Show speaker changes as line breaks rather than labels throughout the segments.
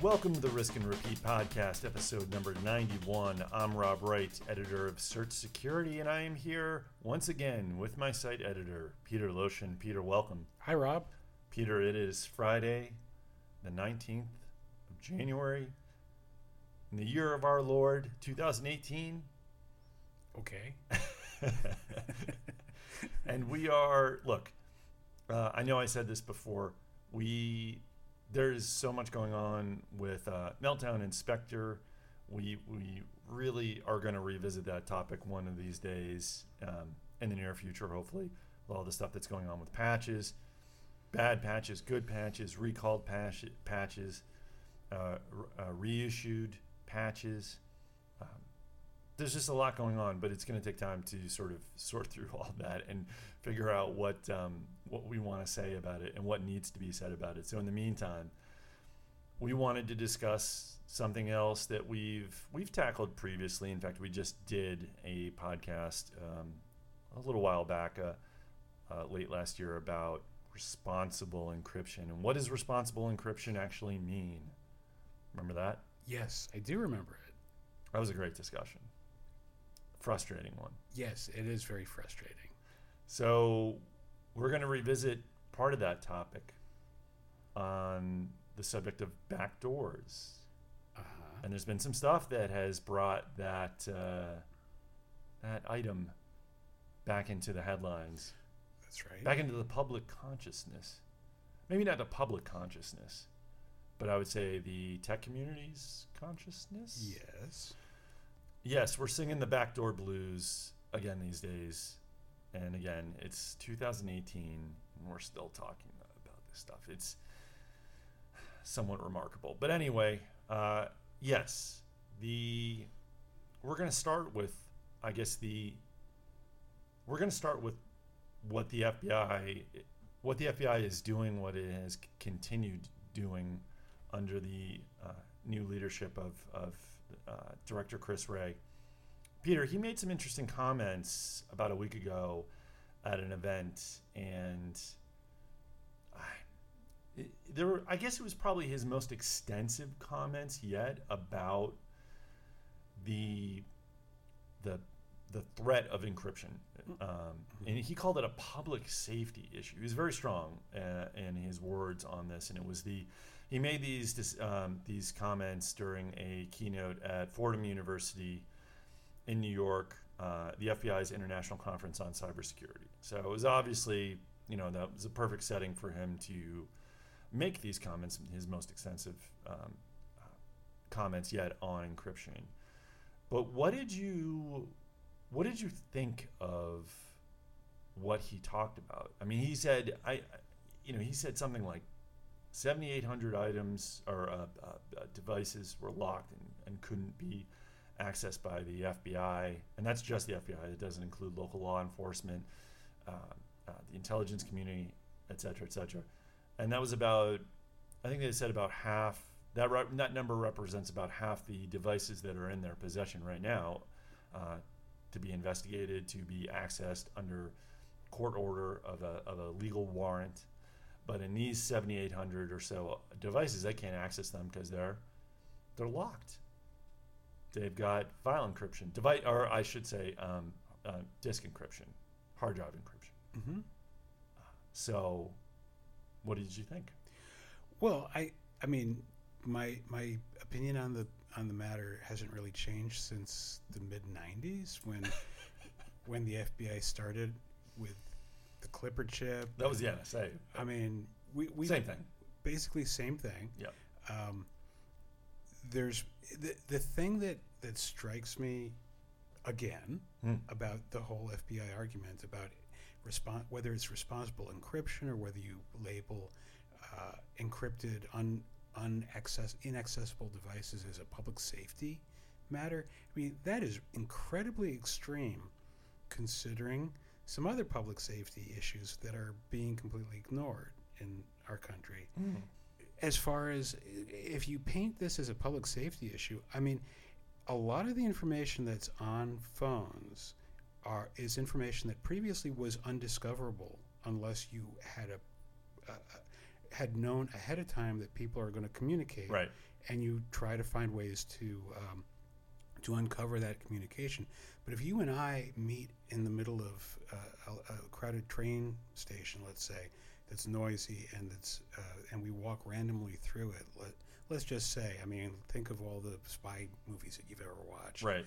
Welcome to the Risk and Repeat podcast, episode number 91. I'm Rob Wright, editor of Search Security, and I am here once again with my site editor, Peter Loshin. Peter, welcome.
Hi, Rob.
Peter, it is Friday, the 19th of January, in the year of our Lord, 2018.
Okay.
and we are, look, uh, I know I said this before. We there's so much going on with uh, Meltdown and Spectre. We we really are going to revisit that topic one of these days um, in the near future, hopefully. With all the stuff that's going on with patches, bad patches, good patches, recalled patch, patches, uh, uh, reissued patches. There's just a lot going on, but it's going to take time to sort of sort through all that and figure out what um, what we want to say about it and what needs to be said about it. So in the meantime, we wanted to discuss something else that we've we've tackled previously. In fact, we just did a podcast um, a little while back, uh, uh, late last year, about responsible encryption and what does responsible encryption actually mean. Remember that?
Yes, I do remember it.
That was a great discussion. Frustrating one.
Yes, it is very frustrating.
So we're going to revisit part of that topic on the subject of backdoors.
Uh-huh.
And there's been some stuff that has brought that uh, that item back into the headlines,
That's right.
back into the public consciousness. Maybe not the public consciousness, but I would say the tech community's consciousness.
yes.
Yes, we're singing the backdoor blues again these days. And again, it's 2018 and we're still talking about this stuff. It's somewhat remarkable. But anyway, uh, yes, the we're going to start with I guess the we're going to start with what the FBI what the FBI is doing, what it has continued doing under the uh, new leadership of, of uh, Director Chris Wray. Peter, he made some interesting comments about a week ago at an event, and I, it, there were, I guess it was probably his most extensive comments yet about the the the threat of encryption, um, and he called it a public safety issue. He was very strong uh, in his words on this, and it was the he made these um, these comments during a keynote at Fordham University in New York, uh, the FBI's International Conference on Cybersecurity. So it was obviously you know that was a perfect setting for him to make these comments, his most extensive um, comments yet on encryption. But what did you what did you think of what he talked about? I mean, he said I- you know, he said something like 7,800 items or uh, uh, devices were locked and, and couldn't be accessed by the FBI, and that's just the FBI. It doesn't include local law enforcement, uh, uh, the intelligence community, et cetera, et cetera. And that was about, I think they said about half. That re- that number represents about half the devices that are in their possession right now, uh, to be investigated, to be accessed under court order of a of a legal warrant. But in these 7,800 or so devices, they can't access them because they're they're locked. They've got file encryption, device, or I should say, um, uh, disk encryption, hard drive encryption.
hmm
So, what did you think?
Well, I I mean, my my opinion on the on the matter hasn't really changed since the mid '90s when when the FBI started with the Clipper chip.
That was the NSA.
I mean, we we
Same thing.
basically same thing.
Yeah.
Um, there's the the thing that that strikes me again
Hmm.
about the whole FBI argument about respon whether it's responsible encryption or whether you label uh, encrypted un unaccess inaccessible devices as a public safety matter. I mean that is incredibly extreme, considering some other public safety issues that are being completely ignored in our country
Hmm.
as far as if you paint this as a public safety issue, I mean, a lot of the information that's on phones are is information that previously was undiscoverable unless you had a, a had known ahead of time that people are going to communicate,
Right.
and you try to find ways to um, to uncover that communication. But if you and I meet in the middle of uh, a, a crowded train station, let's say, that's noisy and it's uh, and we walk randomly through it, let, let's just say, I mean, think of all the spy movies that you've ever watched.
Right.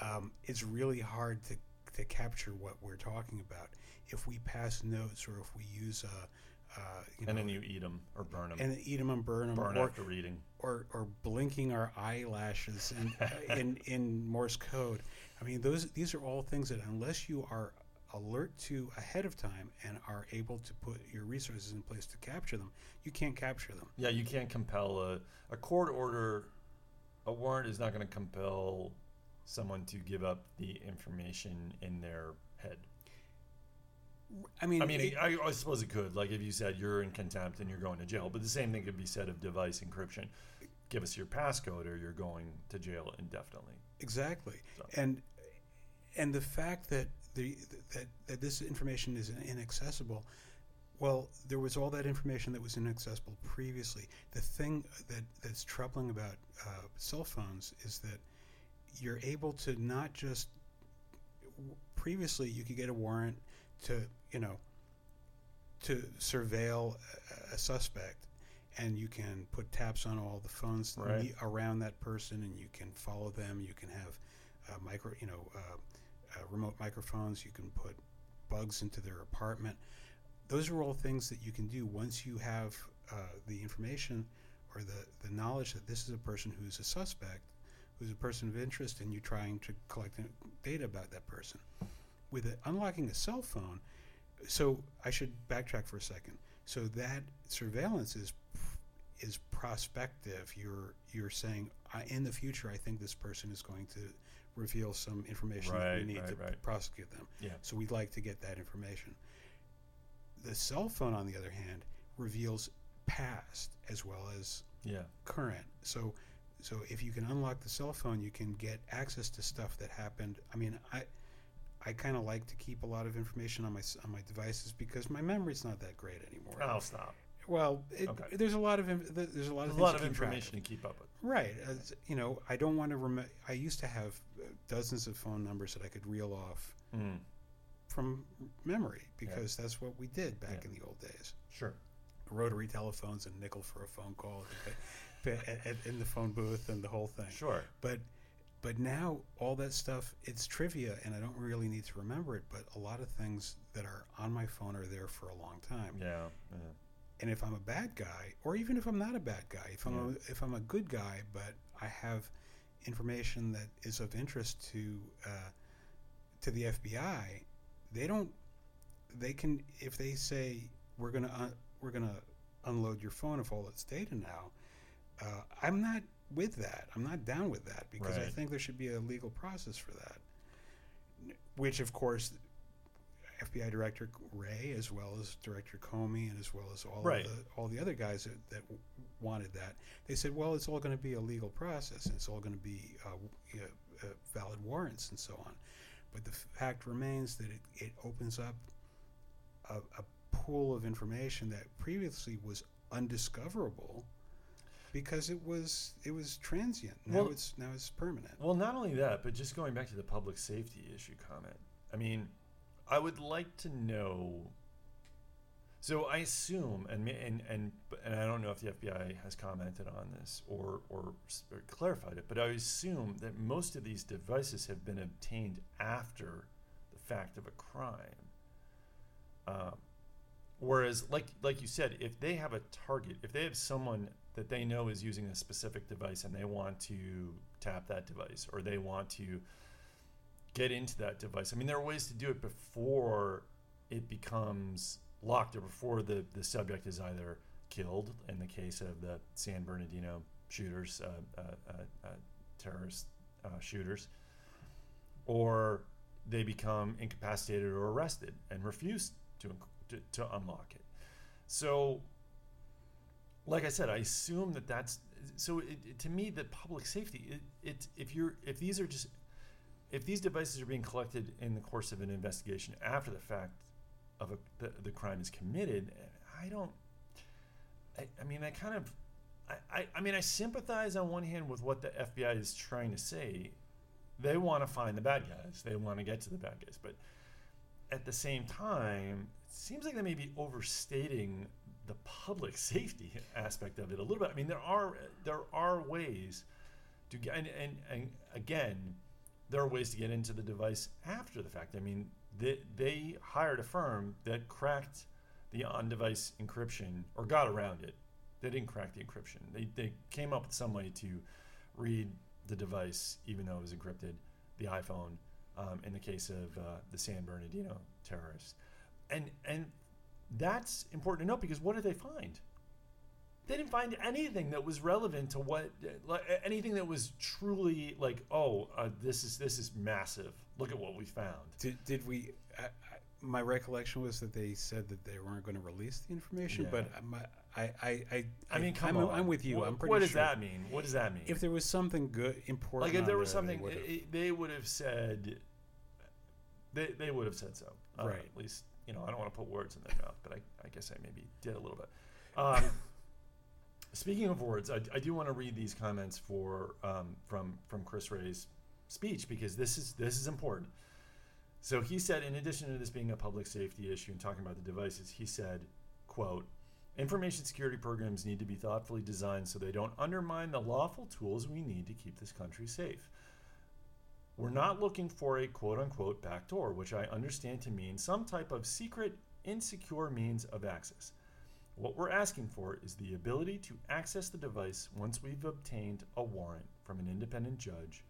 Um, it's really hard to to capture what we're talking about if we pass notes or if we use a. Uh, you
And
know,
then you eat them or burn them.
and eat them and burn them,
burn
or,
after eating.
or or blinking our eyelashes in, uh, in in Morse code. I mean, those these are all things that unless you are alert to ahead of time and are able to put your resources in place to capture them, you can't capture them.
Yeah, you can't compel a, a court order. A warrant is not going to compel someone to give up the information in their head.
I mean,
I mean,
it-
I, I suppose it could. Like if you said you're in contempt and you're going to jail, but the same thing could be said of device encryption. Give us your passcode, or you're going to jail indefinitely.
exactly,
So-
and and the fact that the that that this information is inaccessible. Well, there was all that information that was inaccessible previously. The thing that that's troubling about uh, cell phones is that you're able to not just previously you could get a warrant to you know to surveil a, a suspect and you can put taps on all the phones
Right.
around that person and you can follow them. You can have uh, micro you know uh, uh, remote microphones. You can put bugs into their apartment. Those are all things that you can do once you have uh, the information or the, the knowledge that this is a person who's a suspect who's a person of interest and you're trying to collect data about that person with it, unlocking a cell phone so i should backtrack for a second so that surveillance is is prospective you're you're saying I, in the future i think this person is going to reveal some information that we need
right,
to
right.
prosecute them
Yeah.
so we'd like to get that information the cell phone on the other hand reveals past as well as
Yeah.
current. So so if you can unlock the cell phone, you can get access to stuff that happened. I mean, I I kind of like to keep a lot of information on my on my devices because my memory's not that great anymore.
I'll stop.
Well, it,
Okay.
there's a lot of there's a lot of
a lot of
to keep track
information to keep up with.
Right. As, you know, I don't want to rem- I used to have uh, dozens of phone numbers that I could reel off
Mm,
from memory because that's what we did back
Yeah.
in the old days.
sure.
Rotary telephones and nickel for a phone call in the phone booth and the whole thing.
Sure.
But but now all that stuff it's trivia and I don't really need to remember it. But a lot of things that are on my phone are there for a long time.
Yeah. yeah.
And if I'm a bad guy, or even if I'm not a bad guy, if I'm a, if I'm a good guy, but I have information that is of interest to uh, to the FBI, they don't. They can if they say we're gonna un- we're gonna unload your phone of all its data now. Uh, I'm not with that. I'm not down with that because I think there should be a legal process for that. Which, of course, FBI Director Wray, as well as Director Comey, and as well as all
Right.
of the all the other guys that, that w- wanted that, they said, well, it's all going to be a legal process, and it's all going to be uh, you know, uh, valid warrants and so on. But the fact remains that it, it opens up a, a pool of information that previously was undiscoverable because it was it was transient. Now
Well-
it's now it's permanent.
Well, not only that, but just going back to the public safety issue comment. I mean, I would like to know. So I assume, and and and and I don't know if the FBI has commented on this or or, or clarified it, but I assume that most of these devices have been obtained after the fact of a crime. Um, whereas, like like you said, if they have a target, if they have someone that they know is using a specific device and they want to tap that device or they want to get into that device, I mean, there are ways to do it before it becomes locked or before the, the subject is either killed in the case of the San Bernardino shooters, uh, uh, uh, uh, terrorist uh, shooters, or they become incapacitated or arrested and refuse to, to, to unlock it. So, like I said, I assume that that's so. It, it- to me, the public safety. It, it if you're if these are just if these devices are being collected in the course of an investigation after the fact of a, the, the crime is committed, I don't. I, I mean, I kind of, I, I, I mean, I sympathize on one hand with what the FBI is trying to say. They want to find the bad guys. They want to get to the bad guys, but at the same time, it seems like they may be overstating the public safety aspect of it a little bit. I mean, there are there are ways to get, and, and, and again, there are ways to get into the device after the fact. I mean, they, they hired a firm that cracked the on-device encryption or got around it. They didn't crack the encryption. They, they came up with some way to read the device even though it was encrypted, the iPhone, um, in the case of uh, the San Bernardino terrorists. And, and that's important to note because what did they find? They didn't find anything that was relevant to what, anything that was truly like, oh, uh, this is this is massive. Look at what we found.
Did, did we? I, I, my recollection was that they said that they weren't going to release the information,
Yeah.
but my, I, I, I,
I mean, come
I'm,
on.
I'm with you.
What,
I'm pretty sure.
what does
sure.
that mean? What does that mean?
If there was something good, important,
like if there was
they
something,
would've-
i- i- they would have said. They, they would have said so. Uh,
Right.
At least you know I don't want to put words in their mouth, but I, I guess I maybe did a little bit. Um, speaking of words, I, I do want to read these comments for um, from from Chris Wray's speech because this is this is important. So he said, in addition to this being a public safety issue and talking about the devices, he said, "quote Information security programs need to be thoughtfully designed so they don't undermine the lawful tools we need to keep this country safe. We're not looking for a quote unquote backdoor, which I understand to mean some type of secret, insecure means of access. What we're asking for is the ability to access the device once we've obtained a warrant from an independent judge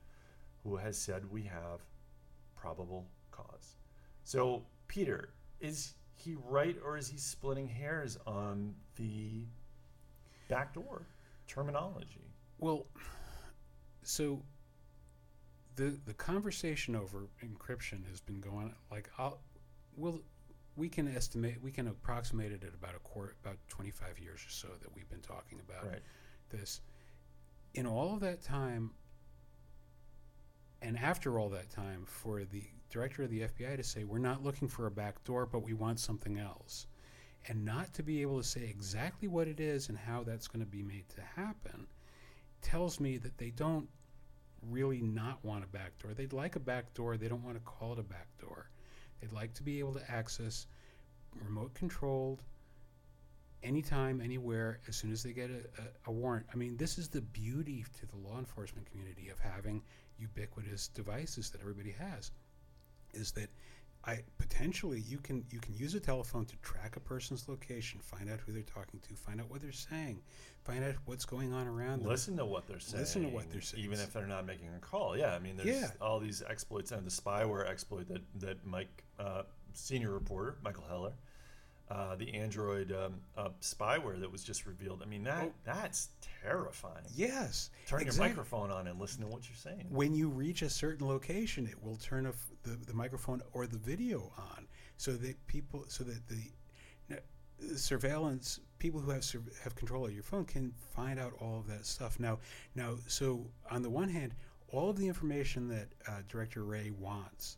who has said we have probable cause. So, Peter, is he right or is he splitting hairs on the backdoor terminology?
Well, so the the conversation over encryption has been going like I'll we'll we can estimate we can approximate it at about a quarter about 25 years or so that we've been talking about
Right.
this in all of that time and after all that time for the director of the FBI to say we're not looking for a back door but we want something else and not to be able to say exactly what it is and how that's going to be made to happen tells me that they don't really not want a back door. They'd like a back door. They don't want to call it a back door. They'd like to be able to access remote controlled anytime, anywhere, as soon as they get a, a, a warrant. I mean, this is the beauty to the law enforcement community of having ubiquitous devices that everybody has. Is that I potentially you can you can use a telephone to track a person's location, find out who they're talking to, find out what they're saying, find out what's going on around them.
Listen to what they're saying.
Listen to what they're saying.
even if they're not making a call. Yeah, I mean, there's
Yeah.
all these exploits and the spyware exploit that that Mike, uh, senior reporter Michael Heller, uh, the Android um, uh, spyware that was just revealed. I mean, that
Oh.
that's terrifying.
Yes,
Turn
exact-
your microphone on and listen to what you're saying.
When you reach a certain location, it will turn off the, the microphone or the video on, so that people, so that the, now, the surveillance people who have sur- have control of your phone can find out all of that stuff. Now, now, so on the one hand, all of the information that uh, Director Wray wants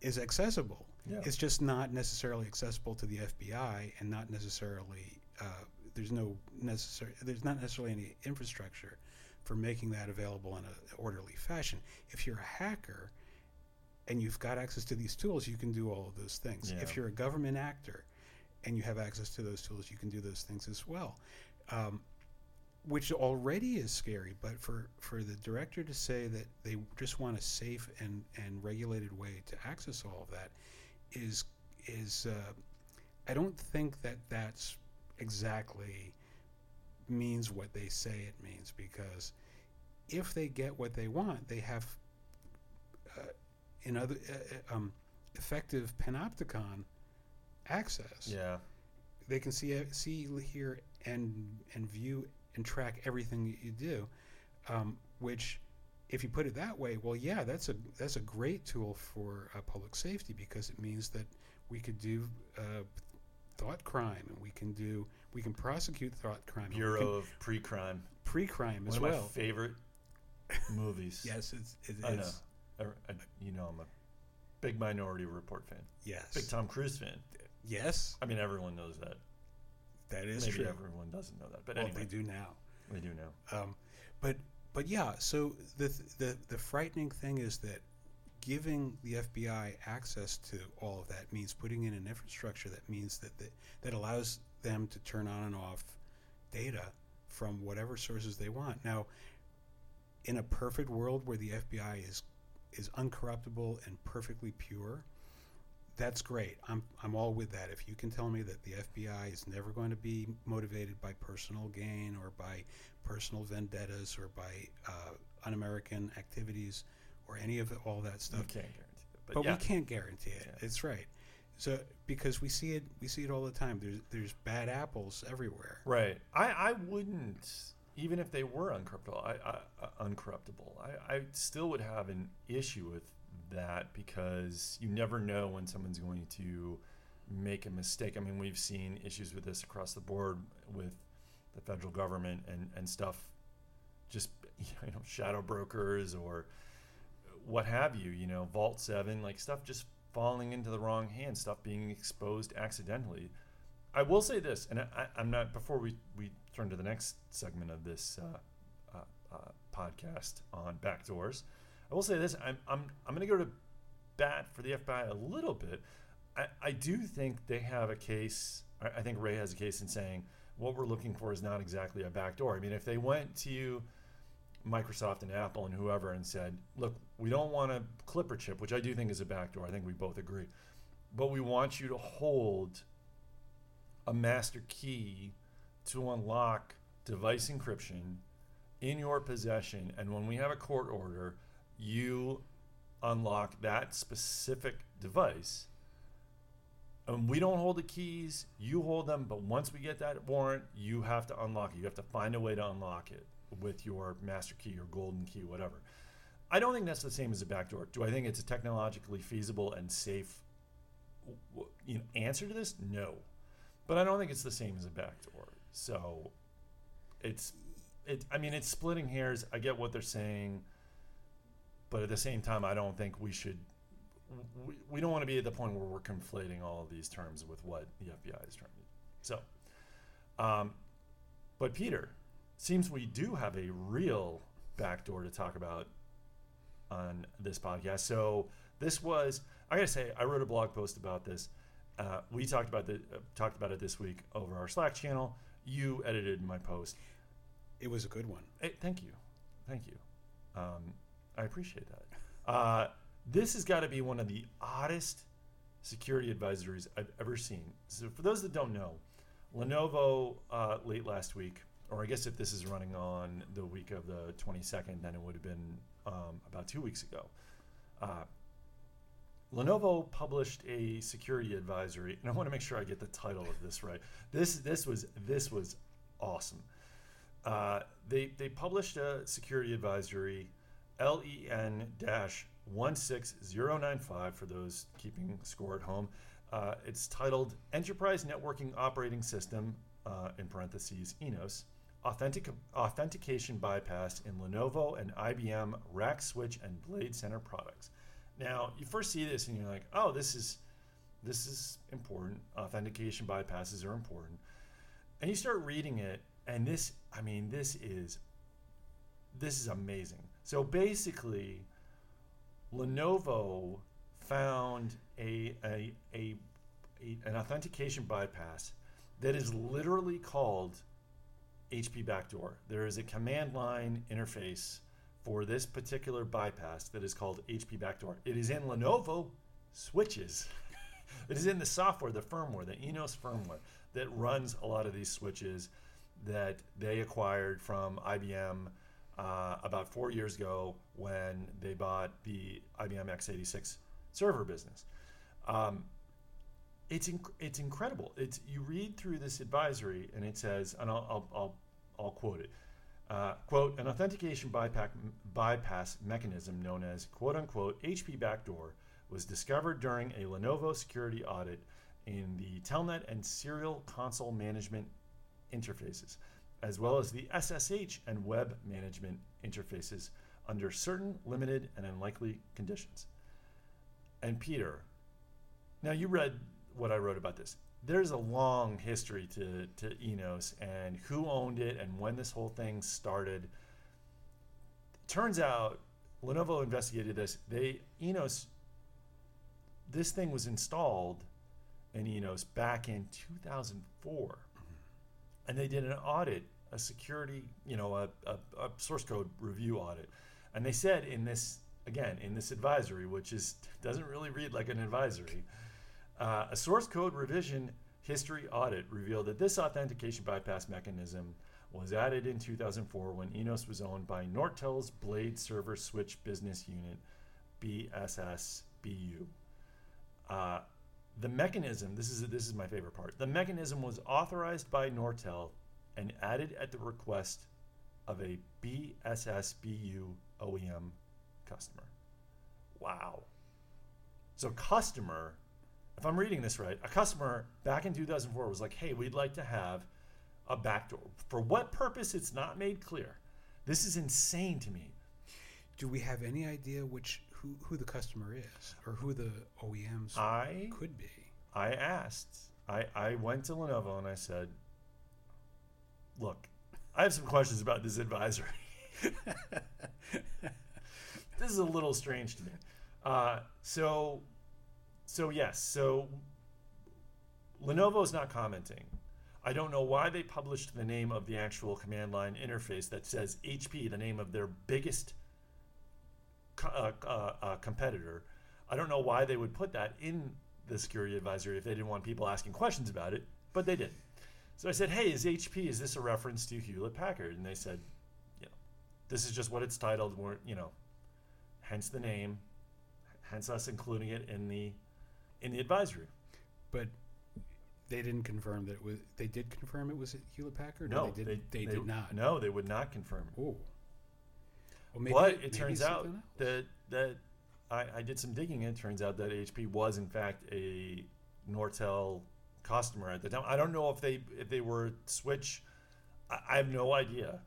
is accessible.
Yeah.
It's just not necessarily accessible to the FBI, and not necessarily uh, there's no necessary there's not necessarily any infrastructure for making that available in an orderly fashion. If you're a hacker and you've got access to these tools, you can do all of those things.
Yeah.
If you're a government actor and you have access to those tools, you can do those things as well. Um, which already is scary, but for, for the director to say that they just want a safe and, and regulated way to access all of that is is uh, I don't think that that's exactly means what they say it means because if they get what they want, they have uh, in other uh, uh, um, effective panopticon access.
Yeah.
They can see uh, see hear and and view and track everything that you do, um, which if you put it that way, well, yeah, that's a that's a great tool for uh, public safety because it means that we could do uh, thought crime and we can do we can prosecute thought crime.
Bureau of Pre-Crime.
pre-crime is
One
as
of my favorite movies.
yes, it's, it,
I know. I, I, you know, I'm a big Minority Report fan.
yes,
Big Tom Cruise fan.
yes.
I mean, everyone knows that.
That is
maybe
true.
everyone doesn't know that, but
well,
anyway,
they do now.
they do now.
Um, but but yeah, so the the the frightening thing is that giving the FBI access to all of that means putting in an infrastructure that means that the, that allows them to turn on and off data from whatever sources they want. Now, in a perfect world where the FBI is is uncorruptible and perfectly pure, that's great. I'm I'm all with that. If you can tell me that the FBI is never going to be motivated by personal gain or by personal vendettas or by uh, un-American activities or any of the, all that stuff,
can't guarantee that, but,
but
yeah,
we can't guarantee it.
Yeah.
It's right. So because we see it, we see it all the time. There's there's bad apples everywhere.
right. I I wouldn't even if they were uncorruptible. I, I uh, uncorruptible. I I still would have an issue with that because you never know when someone's going to make a mistake. I mean, we've seen issues with this across the board with the federal government and, and stuff, just you know, shadow brokers or what have you. You know, Vault Seven, like stuff just falling into the wrong hands, stuff being exposed accidentally. I will say this, and I, I'm not before we we turn to the next segment of this uh, uh, uh, podcast on backdoors. I will say this: I'm I'm I'm going to go to bat for the FBI a little bit. I, I do think they have a case. I think Wray has a case in saying what we're looking for is not exactly a backdoor. I mean, if they went to Microsoft and Apple and whoever and said, "Look, we don't want a Clipper chip," which I do think is a backdoor. I think we both agree, but we want you to hold a master key to unlock device encryption in your possession, and when we have a court order, you unlock that specific device. And we don't hold the keys, you hold them, but once we get that warrant, you have to unlock it. You have to find a way to unlock it with your master key or golden key, whatever. I don't think that's the same as a backdoor. Do I think it's a technologically feasible and safe you know, answer to this? No. But I don't think it's the same as a backdoor. So it's it I mean it's splitting hairs. I get what they're saying, but at the same time I don't think we should we, we don't want to be at the point where we're conflating all of these terms with what the FBI is trying to do. So um, but Peter, seems we do have a real backdoor to talk about on this podcast. So this was I gotta say I wrote a blog post about this. Uh, we talked about the uh, talked about it this week over our Slack channel. You edited my post.
It was a good one.
Hey, thank you, thank you. Um, I appreciate that. Uh, this has got to be one of the oddest security advisories I've ever seen. So for those that don't know, Lenovo uh, late last week, or I guess if this is running on the week of the 22nd, then it would have been um, about two weeks ago. Uh, Lenovo published a security advisory, and I want to make sure I get the title of this right. This this was this was awesome. Uh, they they published a security advisory, LEN one six zero nine five for those keeping score at home. Uh, it's titled Enterprise Networking Operating System uh, in parentheses ENOS authentic authentication bypass in Lenovo and IBM Rack Switch and Blade Center products. Now, you first see this and you're like, "Oh, this is this is important. Authentication bypasses are important." And you start reading it and this I mean, this is this is amazing. So basically, Lenovo found a, a, a, a an authentication bypass that is literally called HP backdoor. There is a command line interface for this particular bypass that is called HP backdoor. It is in Lenovo switches. it is in the software, the firmware, the Enos firmware that runs a lot of these switches that they acquired from IBM uh, about four years ago when they bought the IBM x86 server business. Um, it's inc- it's incredible. It's you read through this advisory and it says, and I'll I'll, I'll, I'll quote it. Uh, quote, an authentication bypass, bypass mechanism known as quote unquote HP backdoor was discovered during a Lenovo security audit in the Telnet and Serial Console Management interfaces, as well as the SSH and Web Management interfaces under certain limited and unlikely conditions. And Peter, now you read what I wrote about this. there's a long history to to Enos and who owned it and when this whole thing started. Turns out Lenovo investigated this. They Enos this thing was installed in Enos back in 2004. Mm-hmm. And they did an audit, a security, you know, a, a, a source code review audit. And they said in this again in this advisory, which is doesn't really read like an advisory, uh, a source code revision history audit revealed that this authentication bypass mechanism was added in 2004 when Enos was owned by Nortel's Blade Server Switch Business Unit, BSSBU. Uh, the mechanism, this is this is my favorite part. The mechanism was authorized by Nortel and added at the request of a BSSBU OEM customer. Wow. So customer, if I'm reading this right, a customer back in 2004 was like, "Hey, we'd like to have a backdoor. For what purpose it's not made clear. This is insane to me.
Do we have any idea which who, who the customer is or who the OEMs
I
could be?
I asked. I, I went to Lenovo and I said, "Look, I have some questions about this advisory. this is a little strange to me." Uh, so, so yes, so Lenovo is not commenting. I don't know why they published the name of the actual command line interface that says HP, the name of their biggest co- uh, uh, competitor. I don't know why they would put that in the security advisory if they didn't want people asking questions about it, but they did. So I said, "Hey, is HP? Is this a reference to Hewlett Packard?" And they said, "You know, this is just what it's titled. We're, you know, hence the name, hence us including it in the in the advisory."
But they didn't confirm that it was. They did confirm it was Hewlett Packard.
No,
they did. They, did not.
No, they would not confirm. it.
Oh. Well, maybe,
but it turns out that that I, I did some digging. and It turns out that HP was in fact a Nortel customer at the time. I don't know if they if they were Switch. I, I have no idea.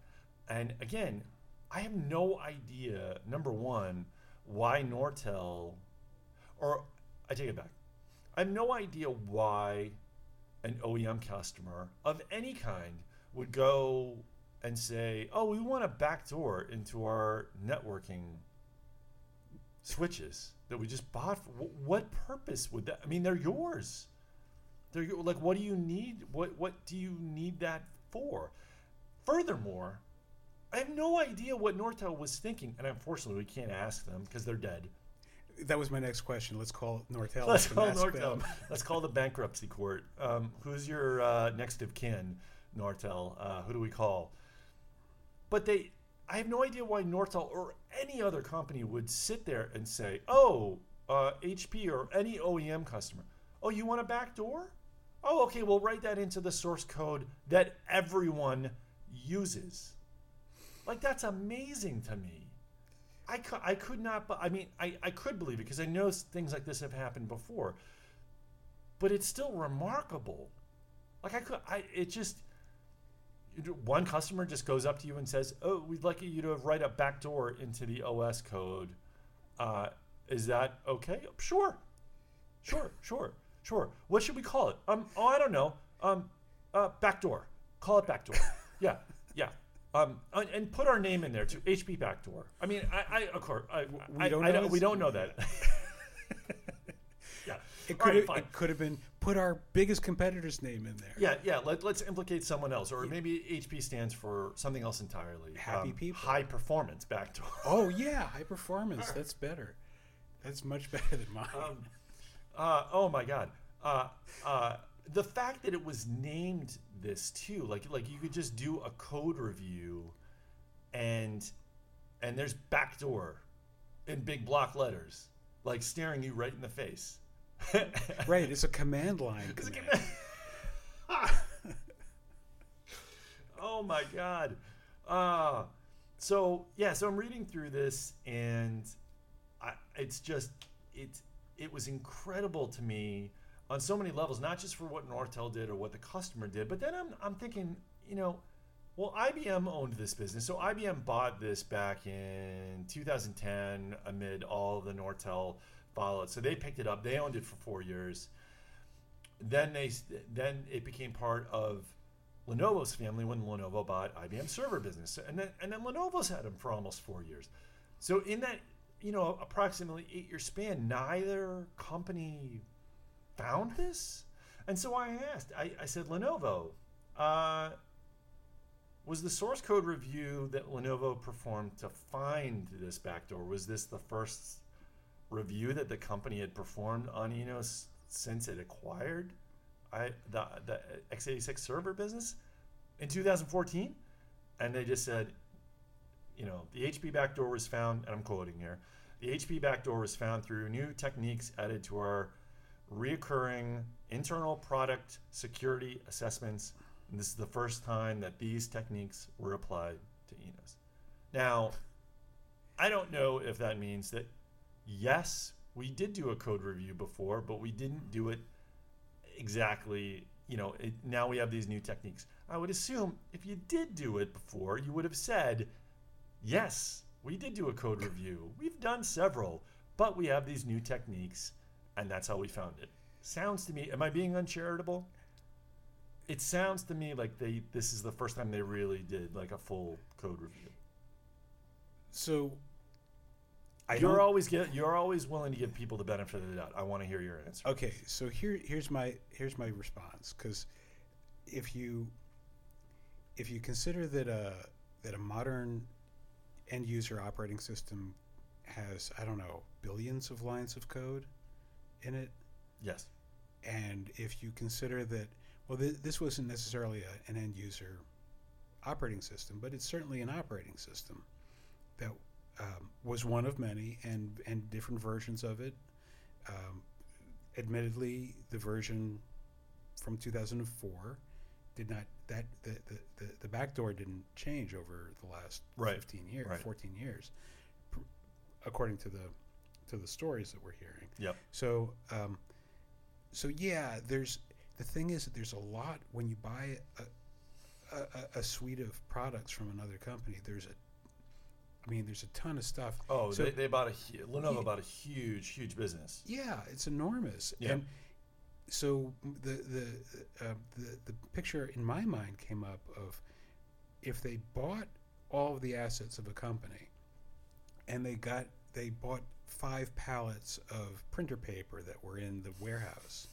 And again, I have no idea. Number one, why Nortel, or I take it back. I have no idea why an OEM customer of any kind would go and say, "Oh, we want a backdoor into our networking switches that we just bought." For, what purpose would that? I mean, they're yours. They're like, what do you need? What what do you need that for? Furthermore, I have no idea what Nortel was thinking, and unfortunately, we can't ask them because they're dead.
That was my next question. Let's call Nortel.
Let's call Nortel. Let's call the bankruptcy court. Um, who's your uh, next of kin, Nortel? Uh, who do we call? But they, I have no idea why Nortel or any other company would sit there and say, "Oh, uh, HP or any OEM customer, oh, you want a backdoor? Oh, okay, we'll write that into the source code that everyone uses." Like that's amazing to me. I could, I could not, I mean, I, I could believe it because I know things like this have happened before. But it's still remarkable. Like I could, I it just one customer just goes up to you and says, "Oh, we'd like you to write a backdoor into the OS code. Uh, is that okay? Sure, sure, sure, sure. What should we call it? Um, oh, I don't know. Um, uh, backdoor. Call it backdoor. yeah, yeah. Um, and, and put our name in there too. HP backdoor. I mean, I, I of course, I,
We
I,
don't
I
know
don't, we don't know that. yeah.
It could
right,
have it could have been put our biggest competitor's name in there.
Yeah, yeah. Let, let's implicate someone else, or maybe HP stands for something else entirely. Um,
Happy people.
High performance backdoor.
Oh yeah, high performance. That's better. That's much better than mine.
Um, uh, oh my god. Uh, uh, the fact that it was named this too, like like you could just do a code review, and and there's backdoor in big block letters, like staring you right in the face.
right, it's a command line.
It's a
command.
oh my god. Uh so yeah, so I'm reading through this and I it's just it's it was incredible to me on so many levels, not just for what Nortel did or what the customer did, but then I'm I'm thinking, you know, well, IBM owned this business. So IBM bought this back in 2010 amid all the Nortel fallout. So they picked it up. They owned it for four years. then they then it became part of Lenovo's family when Lenovo bought IBM server business, and then and then Lenovo's had them for almost four years. So in that you know approximately eight year span, neither company found this, and so I asked. I, I said Lenovo. Uh, was the source code review that Lenovo performed to find this backdoor was this the first review that the company had performed on Enos since it acquired I, the, the x86 server business in 2014 and they just said you know the HP backdoor was found and I'm quoting here the HP backdoor was found through new techniques added to our reoccurring internal product security assessments and this is the first time that these techniques were applied to Enos. Now, I don't know if that means that, yes, we did do a code review before, but we didn't do it exactly. You know, it, now we have these new techniques. I would assume if you did do it before, you would have said, yes, we did do a code review. We've done several, but we have these new techniques, and that's how we found it. Sounds to me, am I being uncharitable? it sounds to me like they this is the first time they really did like a full code review.
So
I you're always get you're always willing to give people the benefit of the doubt. I want to hear your answer.
Okay, so here here's my here's my response because if you if you consider that a that a modern end user operating system has I don't know billions of lines of code in it.
Yes.
And if you consider that well, th- this wasn't necessarily a, an end user operating system, but it's certainly an operating system that um, was one of many and, and different versions of it. Um, admittedly, the version from 2004 did not that the, the, the, the backdoor didn't change over the last
right.
15 years,
right.
14 years, pr- according to the to the stories that we're hearing.
Yep.
So, um, so yeah, there's the thing is that there's a lot when you buy a, a, a, suite of products from another company. There's a, I mean, there's a ton of stuff.
Oh, so, they, they bought a Lenovo yeah, bought a huge, huge business.
Yeah, it's enormous.
Yeah.
And so the the, uh, the the picture in my mind came up of if they bought all of the assets of a company, and they got they bought five pallets of printer paper that were in the warehouse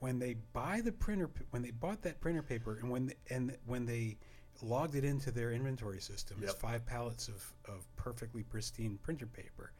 when they buy the printer when they bought that printer paper and when the, and when they logged it into their inventory system
yep.
as five pallets of, of perfectly pristine printer paper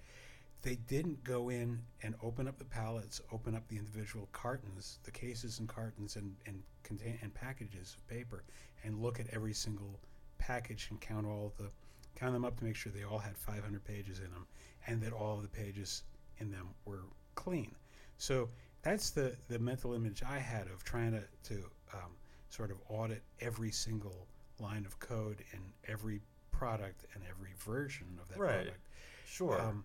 they didn't go in and open up the pallets open up the individual cartons the cases and cartons and, and contain and packages of paper and look at every single package and count all the count them up to make sure they all had 500 pages in them and that all of the pages in them were clean so that's the, the mental image I had of trying to, to um, sort of audit every single line of code in every product and every version of that
right.
product.
Sure. Um,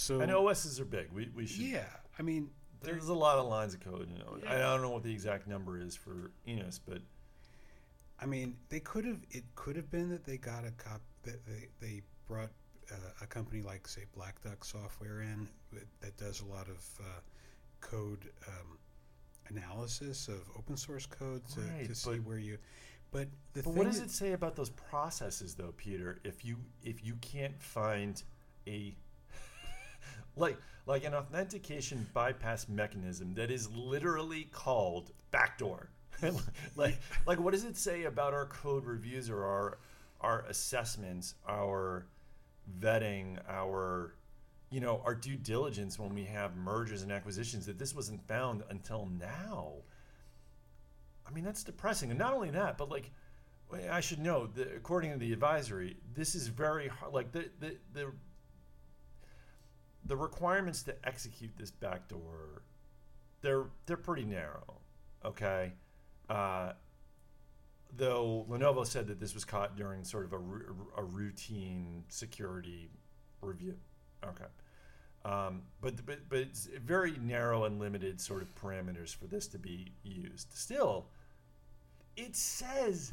so
and OSs are big. We, we should.
Yeah, I mean,
there's a lot of lines of code. You know, yeah. I don't know what the exact number is for Enos, but
I mean, they could have. It could have been that they got a cop that they they brought uh, a company like say Black Duck Software in that does a lot of uh, code um, analysis of open source code to,
right,
to see where you. But the
but what does it say about those processes, though, Peter? If you if you can't find a like like an authentication bypass mechanism that is literally called backdoor, like like what does it say about our code reviews or our our assessments, our vetting, our you know, our due diligence when we have mergers and acquisitions that this wasn't found until now. I mean, that's depressing. And not only that, but like, I should know, according to the advisory, this is very hard. Like the the the the requirements to execute this backdoor, they're they're pretty narrow. Okay, uh, though Lenovo said that this was caught during sort of a, a routine security review. Okay. Um, but, but but it's very narrow and limited sort of parameters for this to be used. Still, it says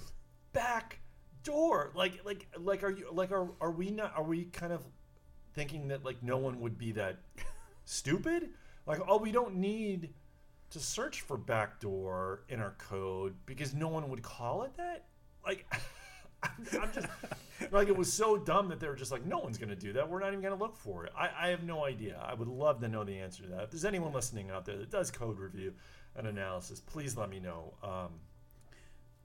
back door. Like like like are you like are are we not are we kind of thinking that like no one would be that stupid? Like oh we don't need to search for backdoor in our code because no one would call it that. Like, I'm, just like it was so dumb that they were just like, no one's going to do that. We're not even going to look for it. I, I have no idea. I would love to know the answer to that. If there's anyone listening out there that does code review and analysis, please let me know. Um,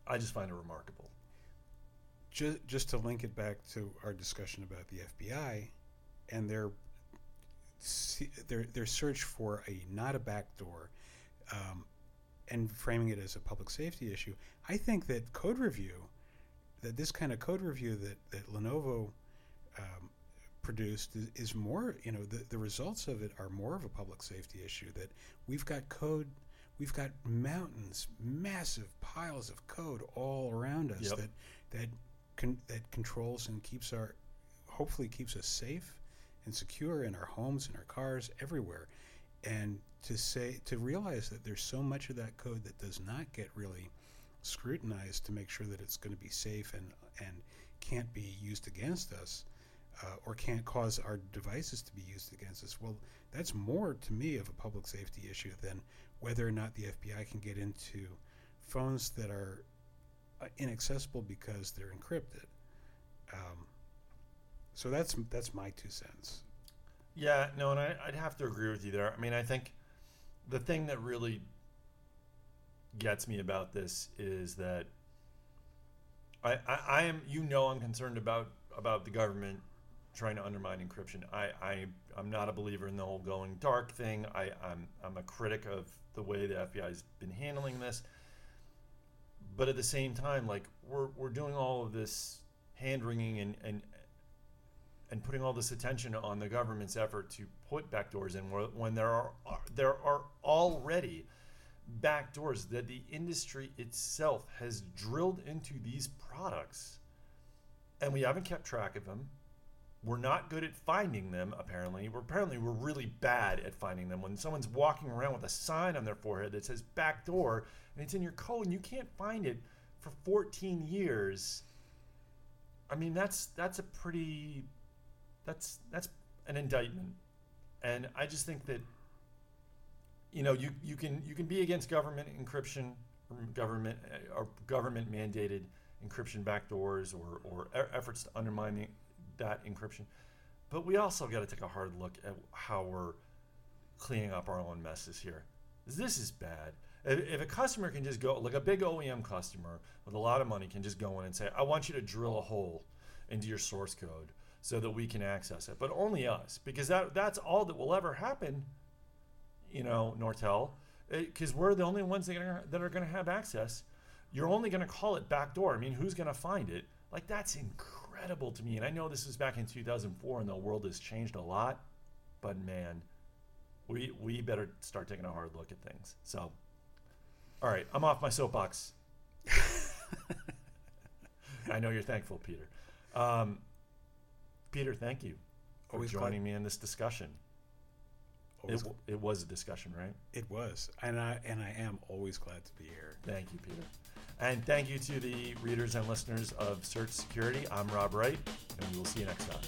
I just find it remarkable.
Just, just to link it back to our discussion about the FBI and their their their search for a not a backdoor um, and framing it as a public safety issue. I think that code review, that this kind of code review that that Lenovo um, produced is, is, more. You know, the the results of it are more of a public safety issue. That we've got code. We've got mountains, massive piles of code all around us
Yep.
that that con- that controls and keeps our hopefully keeps us safe and secure in our homes, in our cars, everywhere. And to say to realize that there's so much of that code that does not get really scrutinized to make sure that it's going to be safe and and can't be used against us uh, or can't cause our devices to be used against us. Well, that's more to me of a public safety issue than whether or not the FBI can get into phones that are uh, inaccessible because they're encrypted. Um, so that's that's my two cents.
Yeah, no, and I, I'd have to agree with you there. I mean, I think the thing that really gets me about this is that I, I, I am, you know, I'm concerned about about the government trying to undermine encryption. I, I I'm not a believer in the whole going dark thing. I, I'm I'm a critic of the way the FBI's been handling this. But at the same time, like we're we're doing all of this hand wringing and, and and putting all this attention on the government's effort to put backdoors in when there are there are already backdoors that the industry itself has drilled into these products and we haven't kept track of them. We're not good at finding them apparently. We're apparently we're really bad at finding them. When someone's walking around with a sign on their forehead that says backdoor and it's in your code and you can't find it for 14 years i mean that's that's a pretty that's that's an indictment. And i just think that you know you, you can you can be against government encryption government uh, or government mandated encryption backdoors or or efforts to undermine the, that encryption. But we also got to take a hard look at how we're cleaning up our own messes here. This is bad. If a customer can just go like a big OEM customer with a lot of money can just go in and say I want you to drill a hole into your source code so that we can access it but only us because that that's all that will ever happen you know Nortel because we're the only ones that are, that are going to have access. You're only going to call it backdoor I mean who's going to find it? Like that's incredible to me and I know this was back in 2004 and the world has changed a lot but man we we better start taking a hard look at things. So all right I'm off my soapbox. I know you're thankful Peter. Um, Peter thank you for
Always glad-
joining me in this discussion it, it was a discussion right
it was, and I and I am always glad to be here.
Thank you, Peter. And thank you to the readers and listeners of Search Security. I'm Rob Wright, and we will see you next time.